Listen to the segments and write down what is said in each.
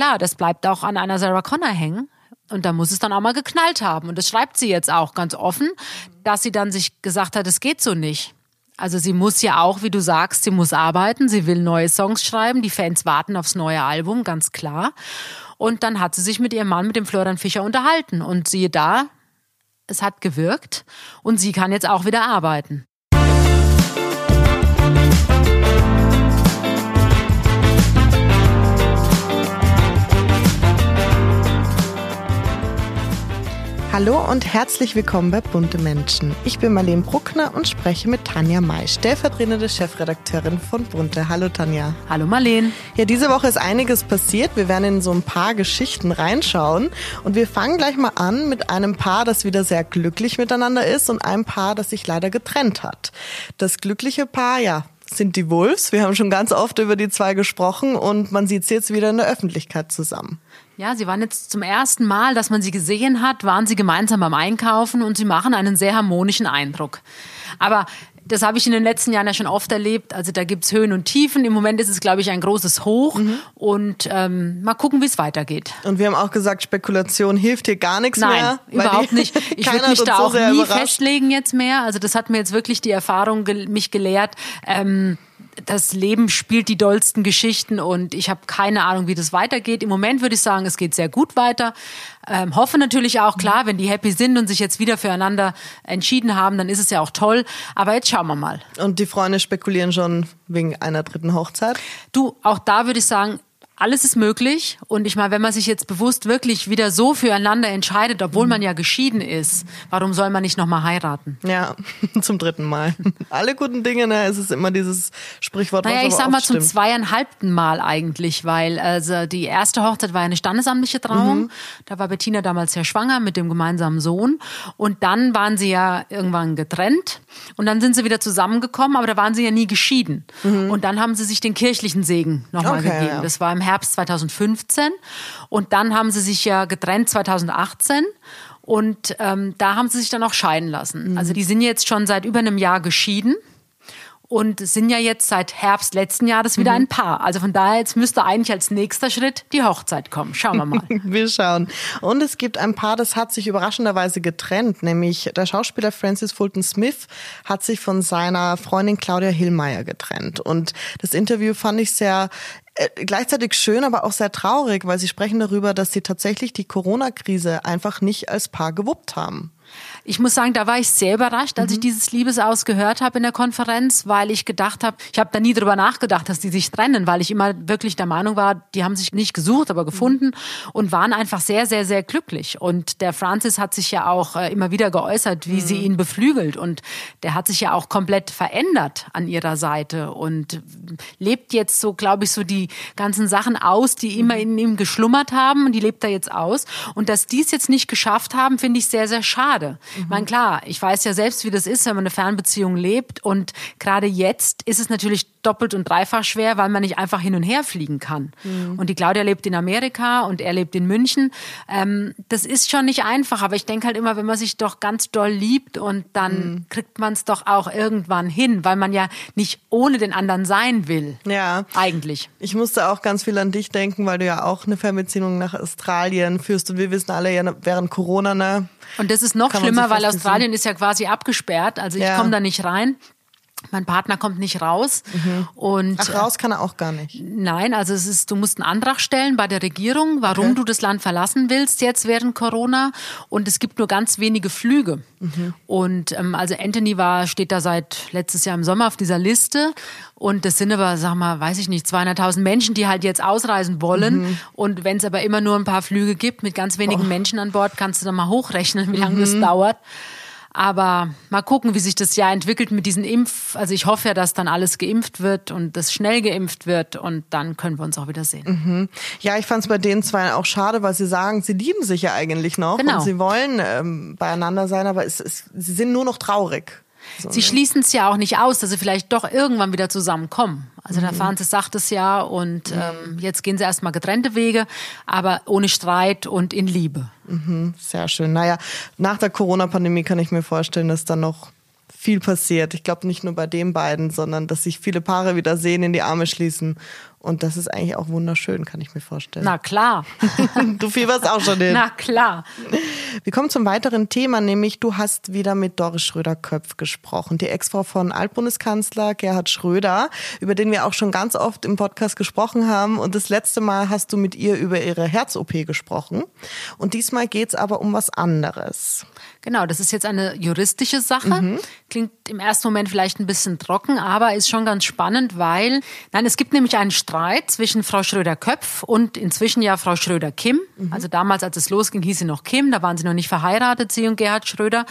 klar, das bleibt auch an einer Sarah Connor hängen. Und da muss es dann auch mal geknallt haben. Und das schreibt sie jetzt auch ganz offen, dass sie dann sich gesagt hat, es geht so nicht. Also sie muss ja auch, wie du sagst, sie muss arbeiten, sie will neue Songs schreiben, die Fans warten aufs neue Album, ganz klar. Und dann hat sie sich mit ihrem Mann, mit dem Florian Fischer, unterhalten. Und siehe da, es hat gewirkt und sie kann jetzt auch wieder arbeiten. Hallo und herzlich willkommen bei Bunte Menschen. Ich bin Marlene Bruckner und spreche mit Tanja May, stellvertretende Chefredakteurin von Bunte. Hallo Tanja. Hallo Marlene. Ja, diese Woche ist einiges passiert. Wir werden in so ein paar Geschichten reinschauen und wir fangen gleich mal an mit einem Paar, das wieder sehr glücklich miteinander ist und einem Paar, das sich leider getrennt hat. Das glückliche Paar, ja, sind die Wolves. Wir haben schon ganz oft über die zwei gesprochen und man sieht sie jetzt wieder in der Öffentlichkeit zusammen. Ja, sie waren jetzt zum ersten Mal, dass man sie gesehen hat, waren sie gemeinsam beim Einkaufen und sie machen einen sehr harmonischen Eindruck. Aber das habe ich in den letzten Jahren ja schon oft erlebt. Also da gibt's Höhen und Tiefen. Im Moment ist es, glaube ich, ein großes Hoch. Mhm. Und ähm, mal gucken, wie es weitergeht. Und wir haben auch gesagt, Spekulation hilft hier gar nichts Nein, mehr. Nein, überhaupt nicht. Ich würde mich da so auch nie überrascht. festlegen jetzt mehr. Also das hat mir jetzt wirklich die Erfahrung ge mich gelehrt. Ähm, das Leben spielt die dollsten Geschichten und ich habe keine Ahnung, wie das weitergeht. Im Moment würde ich sagen, es geht sehr gut weiter. Ähm, hoffe natürlich auch, klar, wenn die happy sind und sich jetzt wieder füreinander entschieden haben, dann ist es ja auch toll. Aber jetzt schauen wir mal. Und die Freunde spekulieren schon wegen einer dritten Hochzeit? Du, auch da würde ich sagen, alles ist möglich. Und ich meine, wenn man sich jetzt bewusst wirklich wieder so füreinander entscheidet, obwohl man ja geschieden ist, warum soll man nicht nochmal heiraten? Ja, zum dritten Mal. Alle guten Dinge, ne, es ist immer dieses Sprichwort. Naja, ich sag mal zum zweieinhalbten Mal eigentlich, weil also die erste Hochzeit war eine standesamtliche Trauung. Mhm. Da war Bettina damals ja schwanger mit dem gemeinsamen Sohn. Und dann waren sie ja irgendwann getrennt. Und dann sind sie wieder zusammengekommen, aber da waren sie ja nie geschieden. Mhm. Und dann haben sie sich den kirchlichen Segen nochmal okay, gegeben. Ja. Das war im Herbst 2015. Und dann haben sie sich ja getrennt 2018. Und ähm, da haben sie sich dann auch scheiden lassen. Mhm. Also die sind jetzt schon seit über einem Jahr geschieden und sind ja jetzt seit Herbst letzten Jahres wieder mhm. ein Paar. Also von daher, jetzt müsste eigentlich als nächster Schritt die Hochzeit kommen. Schauen wir mal. wir schauen. Und es gibt ein Paar, das hat sich überraschenderweise getrennt, nämlich der Schauspieler Francis Fulton Smith hat sich von seiner Freundin Claudia Hillmeier getrennt. Und das Interview fand ich sehr gleichzeitig schön, aber auch sehr traurig, weil sie sprechen darüber, dass sie tatsächlich die Corona-Krise einfach nicht als Paar gewuppt haben. Ich muss sagen, da war ich sehr überrascht, als mhm. ich dieses Liebesaus gehört habe in der Konferenz, weil ich gedacht habe, ich habe da nie drüber nachgedacht, dass die sich trennen, weil ich immer wirklich der Meinung war, die haben sich nicht gesucht, aber gefunden mhm. und waren einfach sehr, sehr, sehr glücklich. Und der Francis hat sich ja auch äh, immer wieder geäußert, wie mhm. sie ihn beflügelt und der hat sich ja auch komplett verändert an ihrer Seite und lebt jetzt so, glaube ich, so die ganzen Sachen aus, die immer mhm. in ihm geschlummert haben und die lebt er jetzt aus. Und dass die es jetzt nicht geschafft haben, finde ich sehr, sehr schade. Mhm. Ich meine, klar, ich weiß ja selbst, wie das ist, wenn man eine Fernbeziehung lebt. Und gerade jetzt ist es natürlich doppelt und dreifach schwer, weil man nicht einfach hin und her fliegen kann. Mhm. Und die Claudia lebt in Amerika und er lebt in München. Ähm, das ist schon nicht einfach, aber ich denke halt immer, wenn man sich doch ganz doll liebt und dann mhm. kriegt man es doch auch irgendwann hin, weil man ja nicht ohne den anderen sein will. Ja. Eigentlich. Ich musste auch ganz viel an dich denken, weil du ja auch eine Fernbeziehung nach Australien führst und wir wissen alle ja während Corona, ne? Und das ist noch schlimmer, weil Australien ist ja quasi abgesperrt, also ich ja. komme da nicht rein. Mein Partner kommt nicht raus. Mhm. Und, Ach, raus kann er auch gar nicht. Nein, also es ist, du musst einen Antrag stellen bei der Regierung, warum okay. du das Land verlassen willst jetzt während Corona. Und es gibt nur ganz wenige Flüge. Mhm. Und ähm, also Anthony war, steht da seit letztes Jahr im Sommer auf dieser Liste. Und das sind aber, sag mal, weiß ich nicht, 200.000 Menschen, die halt jetzt ausreisen wollen. Mhm. Und wenn es aber immer nur ein paar Flüge gibt mit ganz wenigen oh. Menschen an Bord, kannst du dann mal hochrechnen, wie lange das mhm. dauert. Aber mal gucken, wie sich das Jahr entwickelt mit diesen Impf. Also ich hoffe ja, dass dann alles geimpft wird und das schnell geimpft wird und dann können wir uns auch wieder sehen. Mhm. Ja, ich fand es bei den zwei auch schade, weil sie sagen, sie lieben sich ja eigentlich noch genau. und sie wollen ähm, beieinander sein, aber es, es, sie sind nur noch traurig. So, Sie ne? schließen es ja auch nicht aus, dass sie vielleicht doch irgendwann wieder zusammenkommen. Also mhm. der Francis sagt es ja und mhm. ähm, jetzt gehen sie erstmal getrennte Wege, aber ohne Streit und in Liebe. Mhm, sehr schön. Naja, nach der Corona-Pandemie kann ich mir vorstellen, dass dann noch viel passiert. Ich glaube nicht nur bei den beiden, sondern dass sich viele Paare wieder sehen, in die Arme schließen Und das ist eigentlich auch wunderschön, kann ich mir vorstellen. Na klar. du fieberst auch schon hin. Na klar. Wir kommen zum weiteren Thema, nämlich du hast wieder mit Doris Schröder-Köpf gesprochen, die Ex-Frau von Altbundeskanzler Gerhard Schröder, über den wir auch schon ganz oft im Podcast gesprochen haben. Und das letzte Mal hast du mit ihr über ihre Herz-OP gesprochen. Und diesmal geht's aber um was anderes. Genau, das ist jetzt eine juristische Sache. Mhm. Klingt im ersten Moment vielleicht ein bisschen trocken, aber ist schon ganz spannend, weil, nein, es gibt nämlich einen Streit zwischen Frau Schröder-Köpf und inzwischen ja Frau Schröder-Kim. Mhm. Also damals, als es losging, hieß sie noch Kim, da waren sie noch nicht verheiratet, sie und Gerhard Schröder.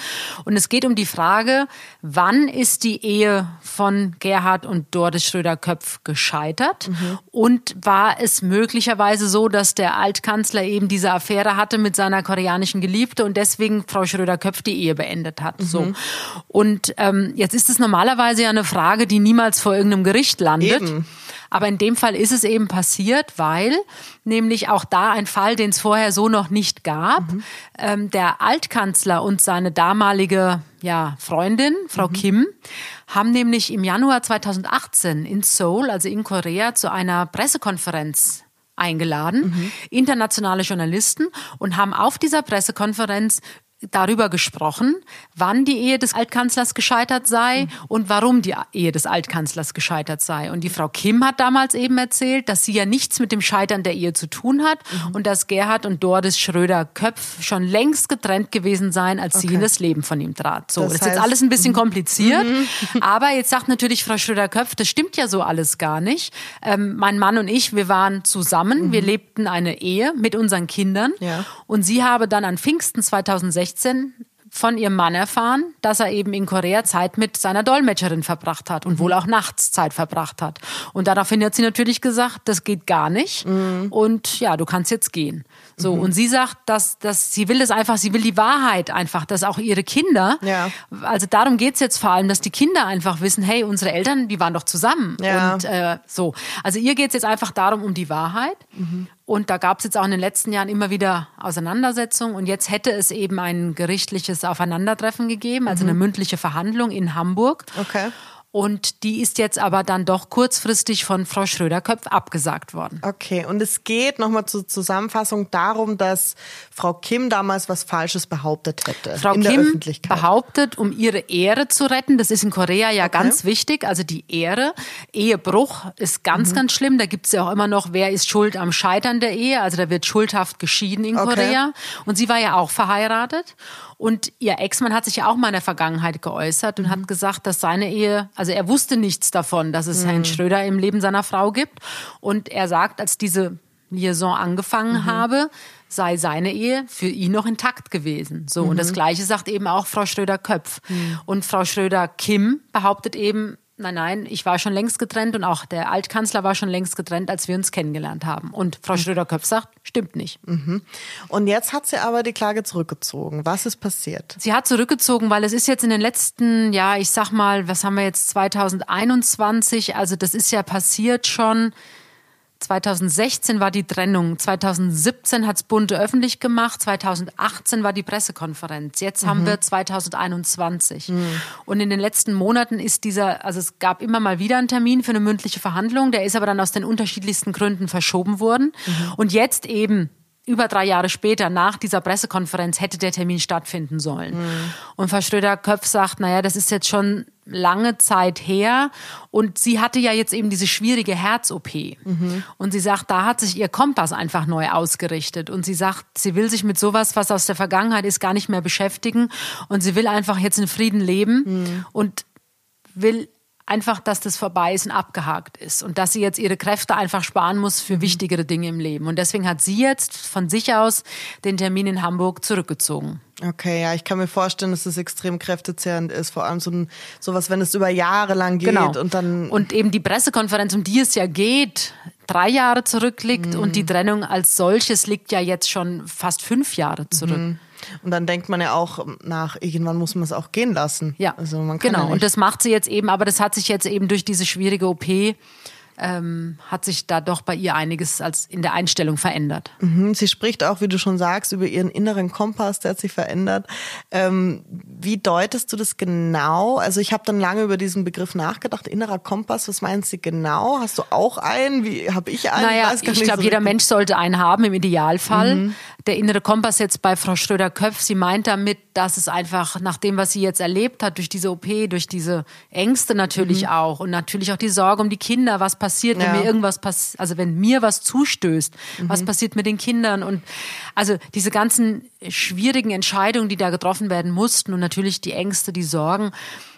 Und es geht um die Frage, wann ist die Ehe von Gerhard und Doris Schröder-Köpf gescheitert? Mhm. Und war es möglicherweise so, dass der Altkanzler eben diese Affäre hatte mit seiner koreanischen Geliebte und deswegen Frau Schröder Köpf die Ehe beendet hat. Mhm. So. Und ähm, jetzt ist es normalerweise ja eine Frage, die niemals vor irgendeinem Gericht landet. Eben. Aber in dem Fall ist es eben passiert, weil nämlich auch da ein Fall, den es vorher so noch nicht gab, mhm. ähm, der Altkanzler und seine damalige ja, Freundin, Frau mhm. Kim, haben nämlich im Januar 2018 in Seoul, also in Korea, zu einer Pressekonferenz eingeladen, mhm. internationale Journalisten, und haben auf dieser Pressekonferenz darüber gesprochen, wann die Ehe des Altkanzlers gescheitert sei mhm. und warum die Ehe des Altkanzlers gescheitert sei. Und die Frau Kim hat damals eben erzählt, dass sie ja nichts mit dem Scheitern der Ehe zu tun hat mhm. und dass Gerhard und Doris Schröder-Köpf schon längst getrennt gewesen seien, als okay. sie in das Leben von ihm trat. So, das, das ist jetzt alles ein bisschen mhm. kompliziert, mhm. aber jetzt sagt natürlich Frau Schröder-Köpf, das stimmt ja so alles gar nicht. Ähm, mein Mann und ich, wir waren zusammen, wir mhm. lebten eine Ehe mit unseren Kindern ja. und sie habe dann an Pfingsten 2016 16 von ihrem Mann erfahren, dass er eben in Korea Zeit mit seiner Dolmetscherin verbracht hat und mhm. wohl auch nachts Zeit verbracht hat. Und daraufhin hat sie natürlich gesagt, das geht gar nicht. Mhm. Und ja, du kannst jetzt gehen. So, mhm. und sie sagt, dass, dass sie will das einfach, sie will die Wahrheit einfach, dass auch ihre Kinder, ja. also darum geht's jetzt vor allem, dass die Kinder einfach wissen, hey, unsere Eltern, die waren doch zusammen. Ja. Und äh, so. Also ihr geht's jetzt einfach darum, um die Wahrheit. Und da gab es jetzt auch in den letzten Jahren immer wieder Auseinandersetzungen. Und jetzt hätte es eben ein gerichtliches Aufeinandertreffen gegeben, also mhm. eine mündliche Verhandlung in Hamburg. Okay. Und die ist jetzt aber dann doch kurzfristig von Frau Schröder-Köpf abgesagt worden. Okay, und es geht nochmal zur Zusammenfassung darum, dass Frau Kim damals was Falsches behauptet hätte. Frau Kim behauptet, um ihre Ehre zu retten, das ist in Korea ja okay. ganz wichtig, also die Ehre. Ehebruch ist ganz, mhm. ganz schlimm. Da gibt es ja auch immer noch, wer ist schuld am Scheitern der Ehe. Also da wird schuldhaft geschieden in okay. Korea. Und sie war ja auch verheiratet. Und ihr Ex-Mann hat sich ja auch mal in der Vergangenheit geäußert und mhm. hat gesagt, dass seine Ehe, also er wusste nichts davon, dass es mhm. Herrn Schröder im Leben seiner Frau gibt. Und er sagt, als diese Liaison angefangen mhm. habe, sei seine Ehe für ihn noch intakt gewesen. So. Und das mhm. Gleiche sagt eben auch Frau Schröder-Köpf. Mhm. Und Frau Schröder-Kim behauptet eben, Nein, nein, ich war schon längst getrennt und auch der Altkanzler war schon längst getrennt, als wir uns kennengelernt haben. Und Frau mhm. Schröder-Köpf sagt, stimmt nicht. Mhm. Und jetzt hat sie aber die Klage zurückgezogen. Was ist passiert? Sie hat zurückgezogen, weil es ist jetzt in den letzten, ja, ich sag mal, was haben wir jetzt 2021? Also das ist ja passiert schon 2016 war die Trennung, 2017 hat's Bunte öffentlich gemacht, 2018 war die Pressekonferenz, jetzt mhm. haben wir 2021. Mhm. Und in den letzten Monaten ist dieser, also es gab immer mal wieder einen Termin für eine mündliche Verhandlung, der ist aber dann aus den unterschiedlichsten Gründen verschoben worden. Mhm. Und jetzt eben über drei Jahre später, nach dieser Pressekonferenz, hätte der Termin stattfinden sollen. Mhm. Und Frau Schröder-Köpf sagt, naja, das ist jetzt schon lange Zeit her und sie hatte ja jetzt eben diese schwierige Herz-OP. Mhm. Und sie sagt, da hat sich ihr Kompass einfach neu ausgerichtet und sie sagt, sie will sich mit sowas, was aus der Vergangenheit ist, gar nicht mehr beschäftigen und sie will einfach jetzt in Frieden leben mhm. und will einfach, dass das vorbei ist und abgehakt ist und dass sie jetzt ihre Kräfte einfach sparen muss für mhm. wichtigere Dinge im Leben. Und deswegen hat sie jetzt von sich aus den Termin in Hamburg zurückgezogen. Okay, ja, ich kann mir vorstellen, dass es extrem kräftezehrend ist, vor allem so ein, sowas, wenn es über Jahre lang geht genau. und dann. Und eben die Pressekonferenz, um die es ja geht, drei Jahre zurückliegt mhm. und die Trennung als solches liegt ja jetzt schon fast fünf Jahre zurück. Mhm. Und dann denkt man ja auch nach, irgendwann muss man es auch gehen lassen. Ja, also man kann genau. Ja und das macht sie jetzt eben, aber das hat sich jetzt eben durch diese schwierige OP ähm, hat sich da doch bei ihr einiges als in der Einstellung verändert. Mhm. Sie spricht auch, wie du schon sagst, über ihren inneren Kompass, der hat sich verändert. Ähm, wie deutest du das genau? Also ich habe dann lange über diesen Begriff nachgedacht. Innerer Kompass, was meinst du genau? Hast du auch einen? Wie habe ich einen? Naja, ich, ich glaube, so jeder Mensch sollte einen haben im Idealfall. Mhm. Der innere Kompass jetzt bei Frau Schröder-Köpf, sie meint damit, dass es einfach nach dem, was sie jetzt erlebt hat, durch diese OP, durch diese Ängste natürlich mhm. auch und natürlich auch die Sorge um die Kinder, was passiert, wenn ja. mir irgendwas passiert, also wenn mir was zustößt, mhm. was passiert mit den Kindern und also diese ganzen schwierigen Entscheidungen, die da getroffen werden mussten und natürlich die Ängste, die Sorgen,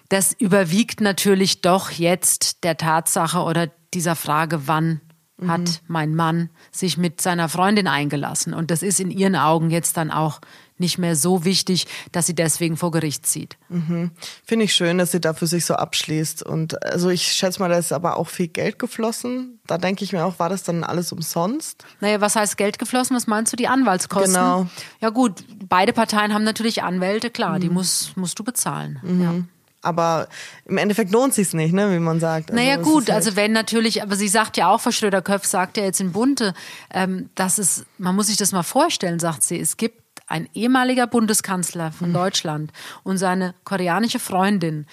das überwiegt natürlich doch jetzt der Tatsache oder dieser Frage, wann hat mhm. mein Mann sich mit seiner Freundin eingelassen. Und das ist in ihren Augen jetzt dann auch nicht mehr so wichtig, dass sie deswegen vor Gericht zieht. Mhm. Finde ich schön, dass sie da für sich so abschließt. Und also ich schätze mal, da ist aber auch viel Geld geflossen. Da denke ich mir auch, war das dann alles umsonst? Naja, was heißt Geld geflossen? Was meinst du, die Anwaltskosten? Genau. Ja gut, beide Parteien haben natürlich Anwälte, klar, mhm. die muss, musst du bezahlen. Mhm. Ja. Aber im Endeffekt lohnt sich's nicht, ne, wie man sagt. Also naja gut, halt also wenn natürlich, aber sie sagt ja auch, Frau Schröder-Köpf sagt ja jetzt in Bunte, ähm, dass es, man muss sich das mal vorstellen, sagt sie, es gibt ein ehemaliger Bundeskanzler von mhm. Deutschland und seine koreanische Freundin,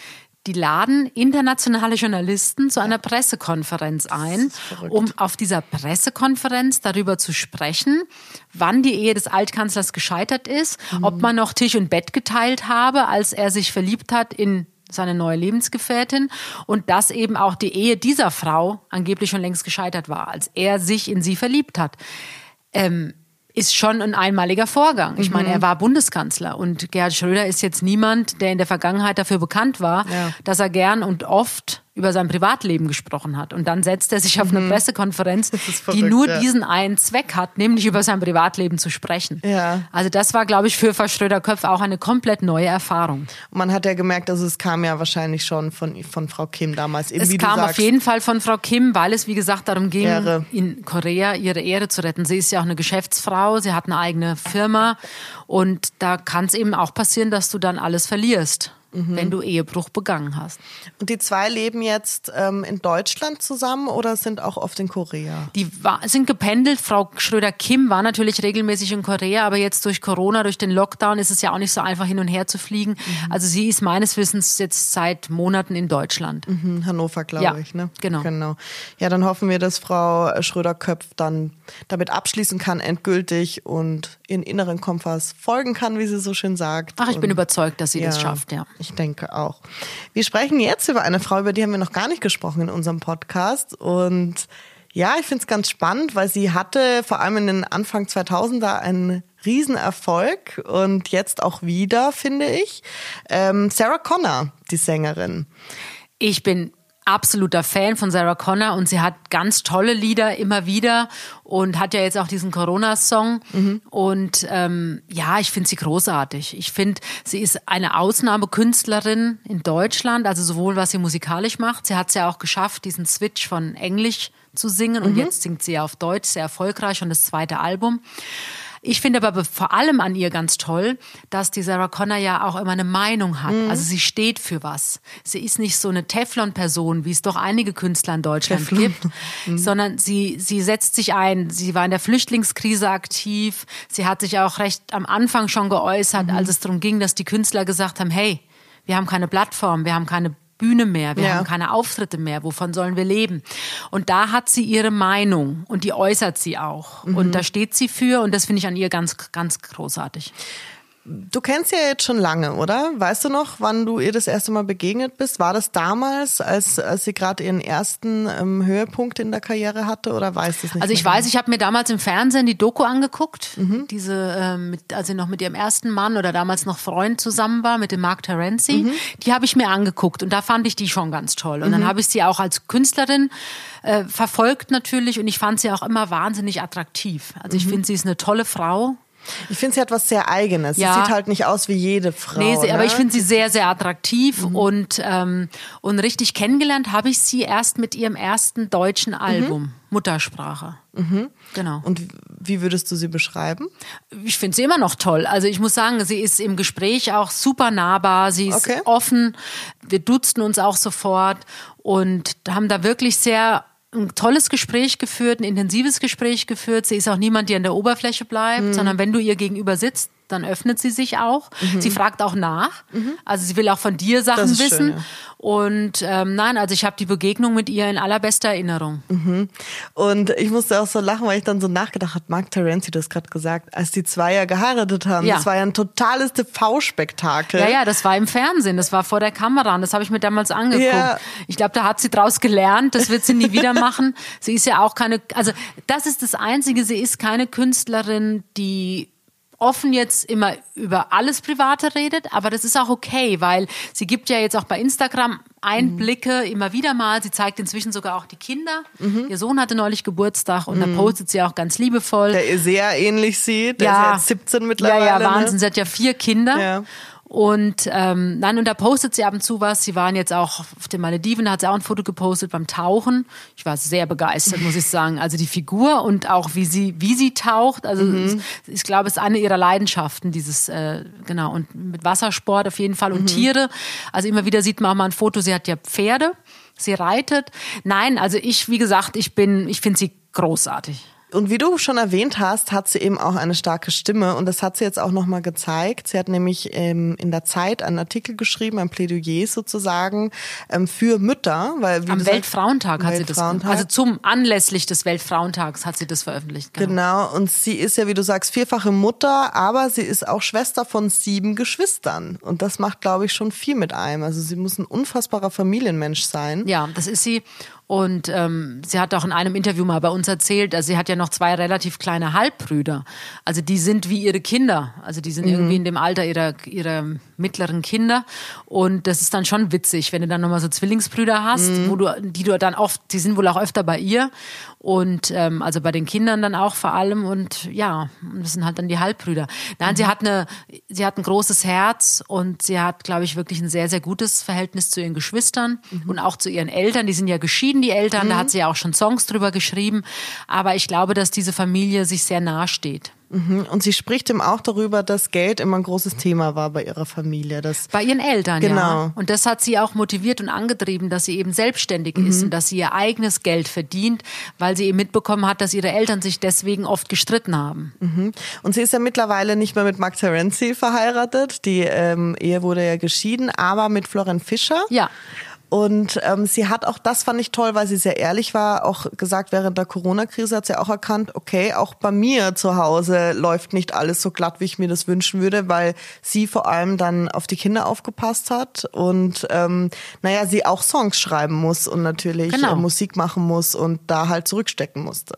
die laden internationale Journalisten zu einer Pressekonferenz ein, um auf dieser Pressekonferenz darüber zu sprechen, wann die Ehe des Altkanzlers gescheitert ist, mhm. ob man noch Tisch und Bett geteilt habe, als er sich verliebt hat in seine neue Lebensgefährtin und dass eben auch die Ehe dieser Frau angeblich schon längst gescheitert war, als er sich in sie verliebt hat. Ähm, ist schon ein einmaliger Vorgang. Ich mhm. meine, er war Bundeskanzler und Gerhard Schröder ist jetzt niemand, der in der Vergangenheit dafür bekannt war, ja. dass er gern und oft über sein Privatleben gesprochen hat. Und dann setzt er sich auf eine mhm. Pressekonferenz, verrückt, die nur ja. diesen einen Zweck hat, nämlich über sein Privatleben zu sprechen. Ja. Also das war, glaube ich, für Frau Schröder-Köpf auch eine komplett neue Erfahrung. Und man hat ja gemerkt, also es kam ja wahrscheinlich schon von, von Frau Kim damals. Eben, es kam auf jeden Fall von Frau Kim, weil es, wie gesagt, darum ging, Ehre. in Korea ihre Ehre zu retten. Sie ist ja auch eine Geschäftsfrau, sie hat eine eigene Firma und da kann es eben auch passieren, dass du dann alles verlierst mhm. wenn du Ehebruch begangen hast. Und die zwei leben jetzt ähm, in Deutschland zusammen oder sind auch oft in Korea? Die war, sind gependelt. Frau Schröder-Kim war natürlich regelmäßig in Korea, aber jetzt durch Corona, durch den Lockdown ist es ja auch nicht so einfach hin und her zu fliegen. Mhm. Also sie ist meines Wissens jetzt seit Monaten in Deutschland. Mhm, Hannover, glaube ja, ich. Ne? Genau. genau. Ja, dann hoffen wir, dass Frau Schröder-Köpf dann damit abschließen kann, endgültig und ihren inneren Kompass folgen kann, wie sie so schön sagt. Ach, ich und bin überzeugt, dass sie ja, das schafft, ja. Ich denke auch. Wir sprechen jetzt über eine Frau, über die haben wir noch gar nicht gesprochen in unserem Podcast. Und ja, ich finde es ganz spannend, weil sie hatte vor allem in den Anfang 2000er einen Riesenerfolg und jetzt auch wieder, finde ich. Ähm, Sarah Connor, die Sängerin. Ich bin absoluter Fan von Sarah Connor und sie hat ganz tolle Lieder immer wieder und hat ja jetzt auch diesen Corona-Song. Mhm. Und ähm, ja, ich finde sie großartig. Ich finde, sie ist eine Ausnahmekünstlerin in Deutschland, also sowohl was sie musikalisch macht. Sie hat es ja auch geschafft, diesen Switch von Englisch zu singen und mhm. jetzt singt sie ja auf Deutsch, sehr erfolgreich und das zweite Album. Ich finde aber vor allem an ihr ganz toll, dass die Sarah Connor ja auch immer eine Meinung hat. Mhm. Also sie steht für was. Sie ist nicht so eine Teflon-Person, wie es doch einige Künstler in Deutschland Teflon. gibt, mhm. sondern sie, sie setzt sich ein. Sie war in der Flüchtlingskrise aktiv. Sie hat sich auch recht am Anfang schon geäußert, mhm. als es darum ging, dass die Künstler gesagt haben, hey, wir haben keine Plattform, wir haben keine Bühne mehr, wir ja. haben keine Auftritte mehr, wovon sollen wir leben? Und da hat sie ihre Meinung und die äußert sie auch. Mhm. Und da steht sie für und das finde ich an ihr ganz, ganz großartig. Du kennst ja jetzt schon lange, oder? Weißt du noch, wann du ihr das erste Mal begegnet bist? War das damals, als, als sie gerade ihren ersten ähm, Höhepunkt in der Karriere hatte, oder weißt du es nicht? Also ich weiß, ich habe mir damals im Fernsehen die Doku angeguckt, mhm. diese, ähm, mit, als sie noch mit ihrem ersten Mann oder damals noch Freund zusammen war, mit dem Mark Terenzi. Mhm. Die habe ich mir angeguckt und da fand ich die schon ganz toll. Und mhm. dann habe ich sie auch als Künstlerin äh, verfolgt natürlich und ich fand sie auch immer wahnsinnig attraktiv. Also ich mhm. finde, sie ist eine tolle Frau ich finde, sie hat was sehr Eigenes. Ja. Sie sieht halt nicht aus wie jede Frau. Nee, sie, ne? aber ich finde sie sehr, sehr attraktiv mhm. und, ähm, und richtig kennengelernt habe ich sie erst mit ihrem ersten deutschen Album, mhm. Muttersprache. Mhm. Genau. Und wie würdest du sie beschreiben? Ich finde sie immer noch toll. Also ich muss sagen, sie ist im Gespräch auch super nahbar, sie ist okay. offen, wir duzen uns auch sofort und haben da wirklich sehr ein tolles Gespräch geführt, ein intensives Gespräch geführt. Sie ist auch niemand, der an der Oberfläche bleibt, mhm. sondern wenn du ihr gegenüber sitzt, dann öffnet sie sich auch. Mhm. Sie fragt auch nach. Mhm. Also sie will auch von dir Sachen wissen. Schön, ja. Und ähm, nein, also ich habe die Begegnung mit ihr in allerbester Erinnerung. Mhm. Und ich musste auch so lachen, weil ich dann so nachgedacht habe, Mark Terenzi, du hast gerade gesagt, als die zwei ja geheiratet haben, ja. das war ja ein totales TV-Spektakel. Ja, ja, das war im Fernsehen, das war vor der Kamera und das habe ich mir damals angeguckt. Ja. Ich glaube, da hat sie draus gelernt, das wird sie nie wieder machen. sie ist ja auch keine, also das ist das Einzige, sie ist keine Künstlerin, die offen jetzt immer über alles Private redet, aber das ist auch okay, weil sie gibt ja jetzt auch bei Instagram Einblicke mhm. immer wieder mal. Sie zeigt inzwischen sogar auch die Kinder. Mhm. Ihr Sohn hatte neulich Geburtstag und mhm. da postet sie auch ganz liebevoll. Der ihr sehr ähnlich sieht. Der ja. ist jetzt 17 mittlerweile. Ja, ja, Wahnsinn. Ne? Sie hat ja vier Kinder. Ja. Und ähm, nein, und da postet sie ab und zu was. Sie waren jetzt auch auf den Malediven, da hat sie auch ein Foto gepostet beim Tauchen. Ich war sehr begeistert, muss ich sagen. Also die Figur und auch wie sie, wie sie taucht. Also mhm. ich glaube, es ist eine ihrer Leidenschaften, dieses, äh, genau, und mit Wassersport auf jeden Fall und mhm. Tiere. Also immer wieder sieht man auch mal ein Foto, sie hat ja Pferde, sie reitet. Nein, also ich, wie gesagt, ich bin, ich finde sie großartig. Und wie du schon erwähnt hast, hat sie eben auch eine starke Stimme und das hat sie jetzt auch nochmal gezeigt. Sie hat nämlich ähm, in der Zeit einen Artikel geschrieben, ein Plädoyer sozusagen ähm, für Mütter, weil wie am Weltfrauentag hat sie das, also zum anlässlich des Weltfrauentags hat sie das veröffentlicht. Genau. genau. Und sie ist ja, wie du sagst, vierfache Mutter, aber sie ist auch Schwester von sieben Geschwistern und das macht, glaube ich, schon viel mit einem. Also sie muss ein unfassbarer Familienmensch sein. Ja, das ist sie. Und ähm, sie hat auch in einem Interview mal bei uns erzählt, also sie hat ja noch zwei relativ kleine Halbbrüder. Also die sind wie ihre Kinder. Also die sind mhm. irgendwie in dem Alter ihrer, ihrer mittleren Kinder. Und das ist dann schon witzig, wenn du dann nochmal so Zwillingsbrüder hast, mhm. wo du, die du dann oft, die sind wohl auch öfter bei ihr. Und ähm, also bei den Kindern dann auch vor allem. Und ja, das sind halt dann die Halbbrüder. Nein, mhm. sie hat eine, sie hat ein großes Herz und sie hat, glaube ich, wirklich ein sehr, sehr gutes Verhältnis zu ihren Geschwistern mhm. und auch zu ihren Eltern. Die sind ja geschieden, die Eltern. Da mhm. hat sie ja auch schon Songs drüber geschrieben. Aber ich glaube, dass diese Familie sich sehr nahe steht. Mhm. Und sie spricht ihm auch darüber, dass Geld immer ein großes Thema war bei ihrer Familie. Dass bei ihren Eltern, genau. ja. Und das hat sie auch motiviert und angetrieben, dass sie eben selbstständig mhm. ist und dass sie ihr eigenes Geld verdient, weil sie eben mitbekommen hat, dass ihre Eltern sich deswegen oft gestritten haben. Mhm. Und sie ist ja mittlerweile nicht mehr mit Mark Terenzi verheiratet. Die ähm, Ehe wurde ja geschieden, aber mit Florian Fischer. Ja. Und ähm, sie hat auch, das fand ich toll, weil sie sehr ehrlich war, auch gesagt, während der Corona-Krise hat sie auch erkannt, okay, auch bei mir zu Hause läuft nicht alles so glatt, wie ich mir das wünschen würde, weil sie vor allem dann auf die Kinder aufgepasst hat und ähm, naja, sie auch Songs schreiben muss und natürlich genau. äh, Musik machen muss und da halt zurückstecken musste.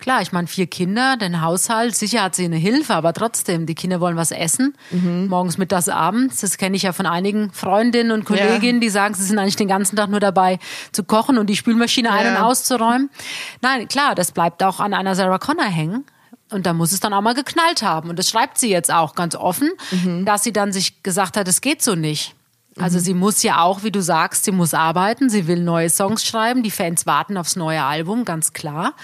Klar, ich meine, vier Kinder, den Haushalt, sicher hat sie eine Hilfe, aber trotzdem, die Kinder wollen was essen, mhm. morgens, mittags, abends. Das kenne ich ja von einigen Freundinnen und Kolleginnen, ja. die sagen, sie sind eigentlich den ganzen Tag nur dabei zu kochen und die Spülmaschine ja. ein- und auszuräumen. Nein, klar, das bleibt auch an einer Sarah Connor hängen. Und da muss es dann auch mal geknallt haben. Und das schreibt sie jetzt auch ganz offen, mhm. dass sie dann sich gesagt hat, es geht so nicht. Also mhm. sie muss ja auch, wie du sagst, sie muss arbeiten, sie will neue Songs schreiben, die Fans warten aufs neue Album, ganz klar.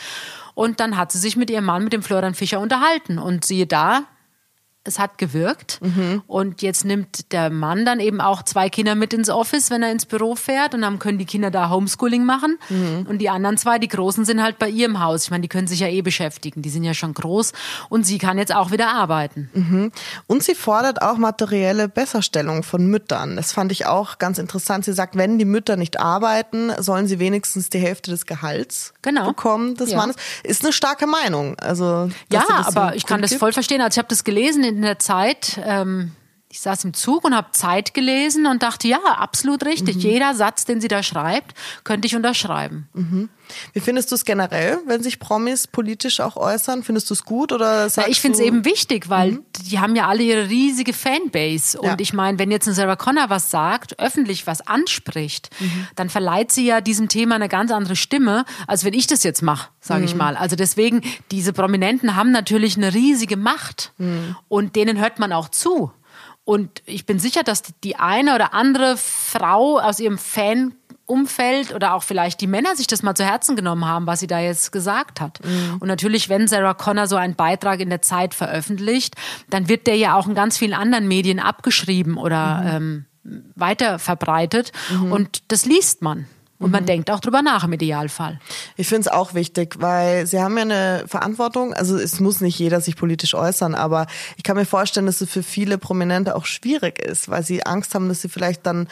Und dann hat sie sich mit ihrem Mann, mit dem Florian Fischer, unterhalten. Und siehe da, es hat gewirkt. Mhm. Und jetzt nimmt der Mann dann eben auch zwei Kinder mit ins Office, wenn er ins Büro fährt. Und dann können die Kinder da Homeschooling machen. Mhm. Und die anderen zwei, die Großen, sind halt bei ihr im Haus. Ich meine, die können sich ja eh beschäftigen. Die sind ja schon groß. Und sie kann jetzt auch wieder arbeiten. Mhm. Und sie fordert auch materielle Besserstellung von Müttern. Das fand ich auch ganz interessant. Sie sagt, wenn die Mütter nicht arbeiten, sollen sie wenigstens die Hälfte des Gehalts genau. bekommen des ja. Mannes. Ist eine starke Meinung. Also, ja, aber ich kann das voll verstehen. Also ich habe das gelesen in der Zeit, ähm, ich saß im Zug und habe Zeit gelesen und dachte, ja, absolut richtig. Mhm. Jeder Satz, den sie da schreibt, könnte ich unterschreiben. Mhm. Wie findest du es generell, wenn sich Promis politisch auch äußern? Findest du es gut oder ja, Ich finde es eben wichtig, weil mhm. die haben ja alle ihre riesige Fanbase. Und ja. ich meine, wenn jetzt eine Sarah Connor was sagt, öffentlich was anspricht, mhm. dann verleiht sie ja diesem Thema eine ganz andere Stimme, als wenn ich das jetzt mache, sage mhm. ich mal. Also deswegen, diese Prominenten haben natürlich eine riesige Macht mhm. und denen hört man auch zu. Und ich bin sicher, dass die eine oder andere Frau aus ihrem Fan Umfeld oder auch vielleicht die Männer sich das mal zu Herzen genommen haben, was sie da jetzt gesagt hat. Mhm. Und natürlich, wenn Sarah Connor so einen Beitrag in der Zeit veröffentlicht, dann wird der ja auch in ganz vielen anderen Medien abgeschrieben oder mhm. ähm, weiter verbreitet. Mhm. Und das liest man. Und man denkt auch drüber nach im Idealfall. Ich finde es auch wichtig, weil sie haben ja eine Verantwortung. Also es muss nicht jeder sich politisch äußern, aber ich kann mir vorstellen, dass es für viele Prominente auch schwierig ist, weil sie Angst haben, dass sie vielleicht dann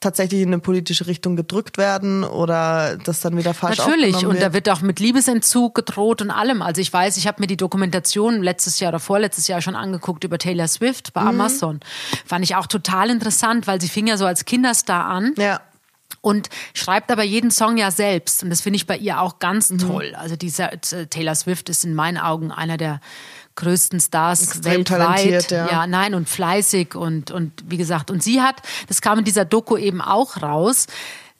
tatsächlich in eine politische Richtung gedrückt werden oder das dann wieder falsch Natürlich, und da wird auch mit Liebesentzug gedroht und allem. Also ich weiß, ich habe mir die Dokumentation letztes Jahr oder vorletztes Jahr schon angeguckt über Taylor Swift bei mhm. Amazon. Fand ich auch total interessant, weil sie fing ja so als Kinderstar an. Ja und schreibt aber jeden Song ja selbst. Und das finde ich bei ihr auch ganz mhm. toll. Also dieser äh, Taylor Swift ist in meinen Augen einer der größten Stars Extrem weltweit. Ja. ja, nein, und fleißig und, und wie gesagt, und sie hat, das kam in dieser Doku eben auch raus,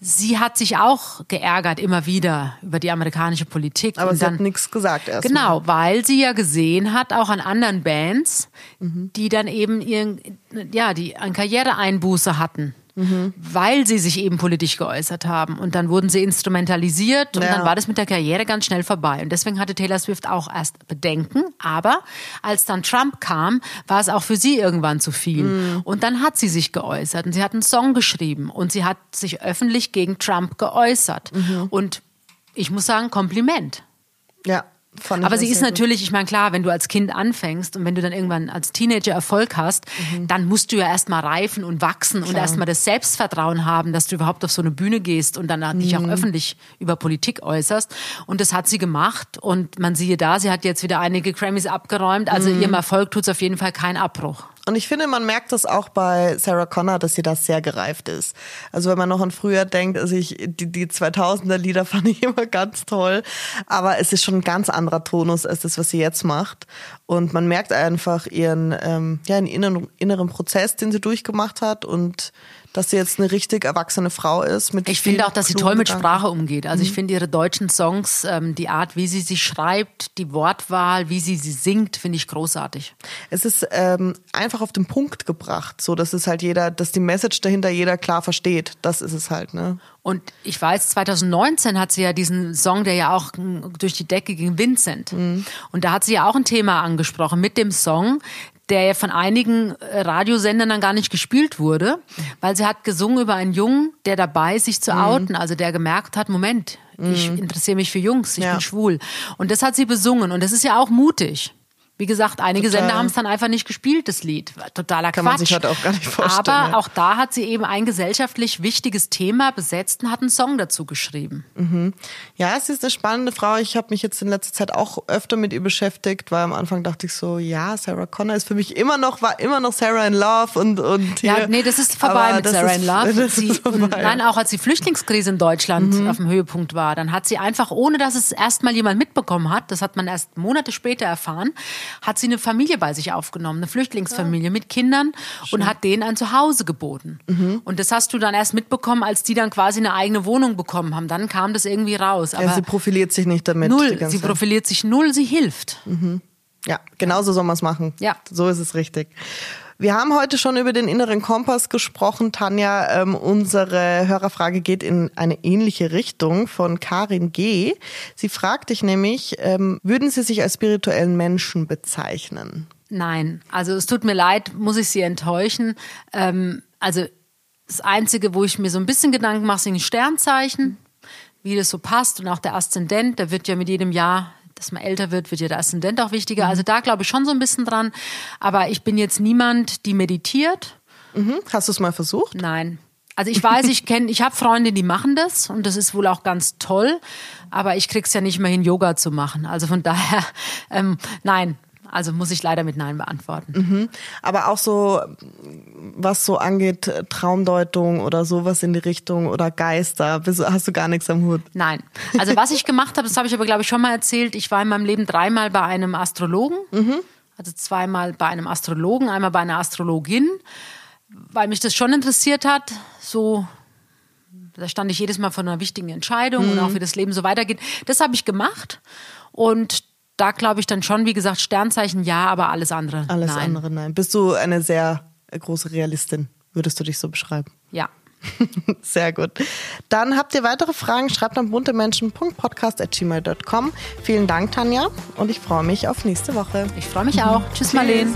sie hat sich auch geärgert immer wieder über die amerikanische Politik. Aber und sie dann, hat nichts gesagt erst. Genau, weil sie ja gesehen hat, auch an anderen Bands, mhm. die dann eben ihren, ja, die eine Karriereeinbuße hatten mhm. weil sie sich eben politisch geäußert haben. Und dann wurden sie instrumentalisiert und ja. dann war das mit der Karriere ganz schnell vorbei. Und deswegen hatte Taylor Swift auch erst Bedenken. Aber als dann Trump kam, war es auch für sie irgendwann zu viel. Mhm. Und dann hat sie sich geäußert und sie hat einen Song geschrieben und sie hat sich öffentlich gegen Trump geäußert. Mhm. Und ich muss sagen, Kompliment. Ja. Aber sie ist natürlich, ich meine, klar, wenn du als Kind anfängst und wenn du dann irgendwann als Teenager Erfolg hast, mhm. dann musst du ja erstmal reifen und wachsen klar. und erstmal das Selbstvertrauen haben, dass du überhaupt auf so eine Bühne gehst und dann mhm. dich auch mhm. öffentlich über Politik äußerst. Und das hat sie gemacht und man siehe da, sie hat jetzt wieder einige Grammys abgeräumt. Also mhm. ihrem Erfolg tut es auf jeden Fall keinen Abbruch. Und ich finde, man merkt das auch bei Sarah Connor, dass sie das sehr gereift ist. Also wenn man noch an früher denkt, also ich, die, die 2000er Lieder fand ich immer ganz toll, aber es ist schon ein ganz anderer Tonus als das, was sie jetzt macht. Und man merkt einfach ihren, ähm, ja, einen inneren, inneren Prozess, den sie durchgemacht hat und dass sie jetzt eine richtig erwachsene Frau ist. Ich finde auch, dass sie toll mit Sprache umgeht. Also mhm. ich finde ihre deutschen Songs, ähm, die Art, wie sie sie schreibt, die Wortwahl, wie sie sie singt, finde ich großartig. Es ist ähm, einfach auf den Punkt gebracht, so dass es halt jeder, dass die Message dahinter jeder klar versteht. Das ist es halt, ne? Und ich weiß, 2019 hat sie ja diesen Song, der ja auch durch die Decke ging, Vincent. Mhm. Und da hat sie ja auch ein Thema angesprochen mit dem Song, der ja von einigen äh, Radiosendern dann gar nicht gespielt wurde, weil sie hat gesungen über einen Jungen, der dabei ist, sich zu mhm. outen, also der gemerkt hat, Moment, ich mhm. interessiere mich für Jungs, ich ja. bin schwul. Und das hat sie besungen und das ist ja auch mutig. Wie gesagt, einige Total. Sender haben es dann einfach nicht gespielt, das Lied. Totaler Kann Quatsch. man sich halt auch gar nicht vorstellen. Aber ja. auch da hat sie eben ein gesellschaftlich wichtiges Thema besetzt und hat einen Song dazu geschrieben. Mhm. Ja, sie ist eine spannende Frau. Ich habe mich jetzt in letzter Zeit auch öfter mit ihr beschäftigt, weil am Anfang dachte ich so, ja, Sarah Connor ist für mich immer noch, war immer noch Sarah in Love und, und hier. Ja, nee, das ist vorbei Aber mit Sarah ist, in Love. Sie, nein, auch als die Flüchtlingskrise in Deutschland mhm. auf dem Höhepunkt war, dann hat sie einfach, ohne dass es erstmal jemand mitbekommen hat, das hat man erst Monate später erfahren, hat sie eine Familie bei sich aufgenommen, eine Flüchtlingsfamilie mit Kindern Schön. und hat denen ein Zuhause geboten. Mhm. Und das hast du dann erst mitbekommen, als die dann quasi eine eigene Wohnung bekommen haben. Dann kam das irgendwie raus. Aber ja, sie profiliert sich nicht damit. Null. Sie profiliert sich null, sie hilft. Mhm. Ja, genauso soll man es machen. Ja. So ist es richtig. Wir haben heute schon über den inneren Kompass gesprochen, Tanja. Ähm, unsere Hörerfrage geht in eine ähnliche Richtung von Karin G. Sie fragt dich nämlich, ähm, würden Sie sich als spirituellen Menschen bezeichnen? Nein, also es tut mir leid, muss ich Sie enttäuschen. Ähm, also das Einzige, wo ich mir so ein bisschen Gedanken mache, sind die Sternzeichen, wie das so passt und auch der Aszendent, der wird ja mit jedem Jahr dass man älter wird, wird ja der Aszendent auch wichtiger. Mhm. Also da glaube ich schon so ein bisschen dran. Aber ich bin jetzt niemand, die meditiert. Mhm. Hast du es mal versucht? Nein. Also ich weiß, ich kenne, ich habe Freunde, die machen das und das ist wohl auch ganz toll, aber ich krieg's ja nicht mehr hin, Yoga zu machen. Also von daher, ähm, nein, also muss ich leider mit Nein beantworten. Mhm. Aber auch so, was so angeht, Traumdeutung oder sowas in die Richtung oder Geister, hast du gar nichts am Hut? Nein. Also was ich gemacht habe, das habe ich aber, glaube ich, schon mal erzählt. Ich war in meinem Leben dreimal bei einem Astrologen. Mhm. Also zweimal bei einem Astrologen, einmal bei einer Astrologin, weil mich das schon interessiert hat. So da stand ich jedes Mal vor einer wichtigen Entscheidung mhm. und auch wie das Leben so weitergeht. Das habe ich gemacht und da glaube ich dann schon, wie gesagt, Sternzeichen ja, aber alles andere alles nein. andere nein. Bist du eine sehr große Realistin, würdest du dich so beschreiben? Ja. Sehr gut. Dann habt ihr weitere Fragen, schreibt an buntemenschen.podcast.gmail.com. Vielen Dank, Tanja, und ich freue mich auf nächste Woche. Ich freue mich auch. Tschüss, Tschüss. Marlene.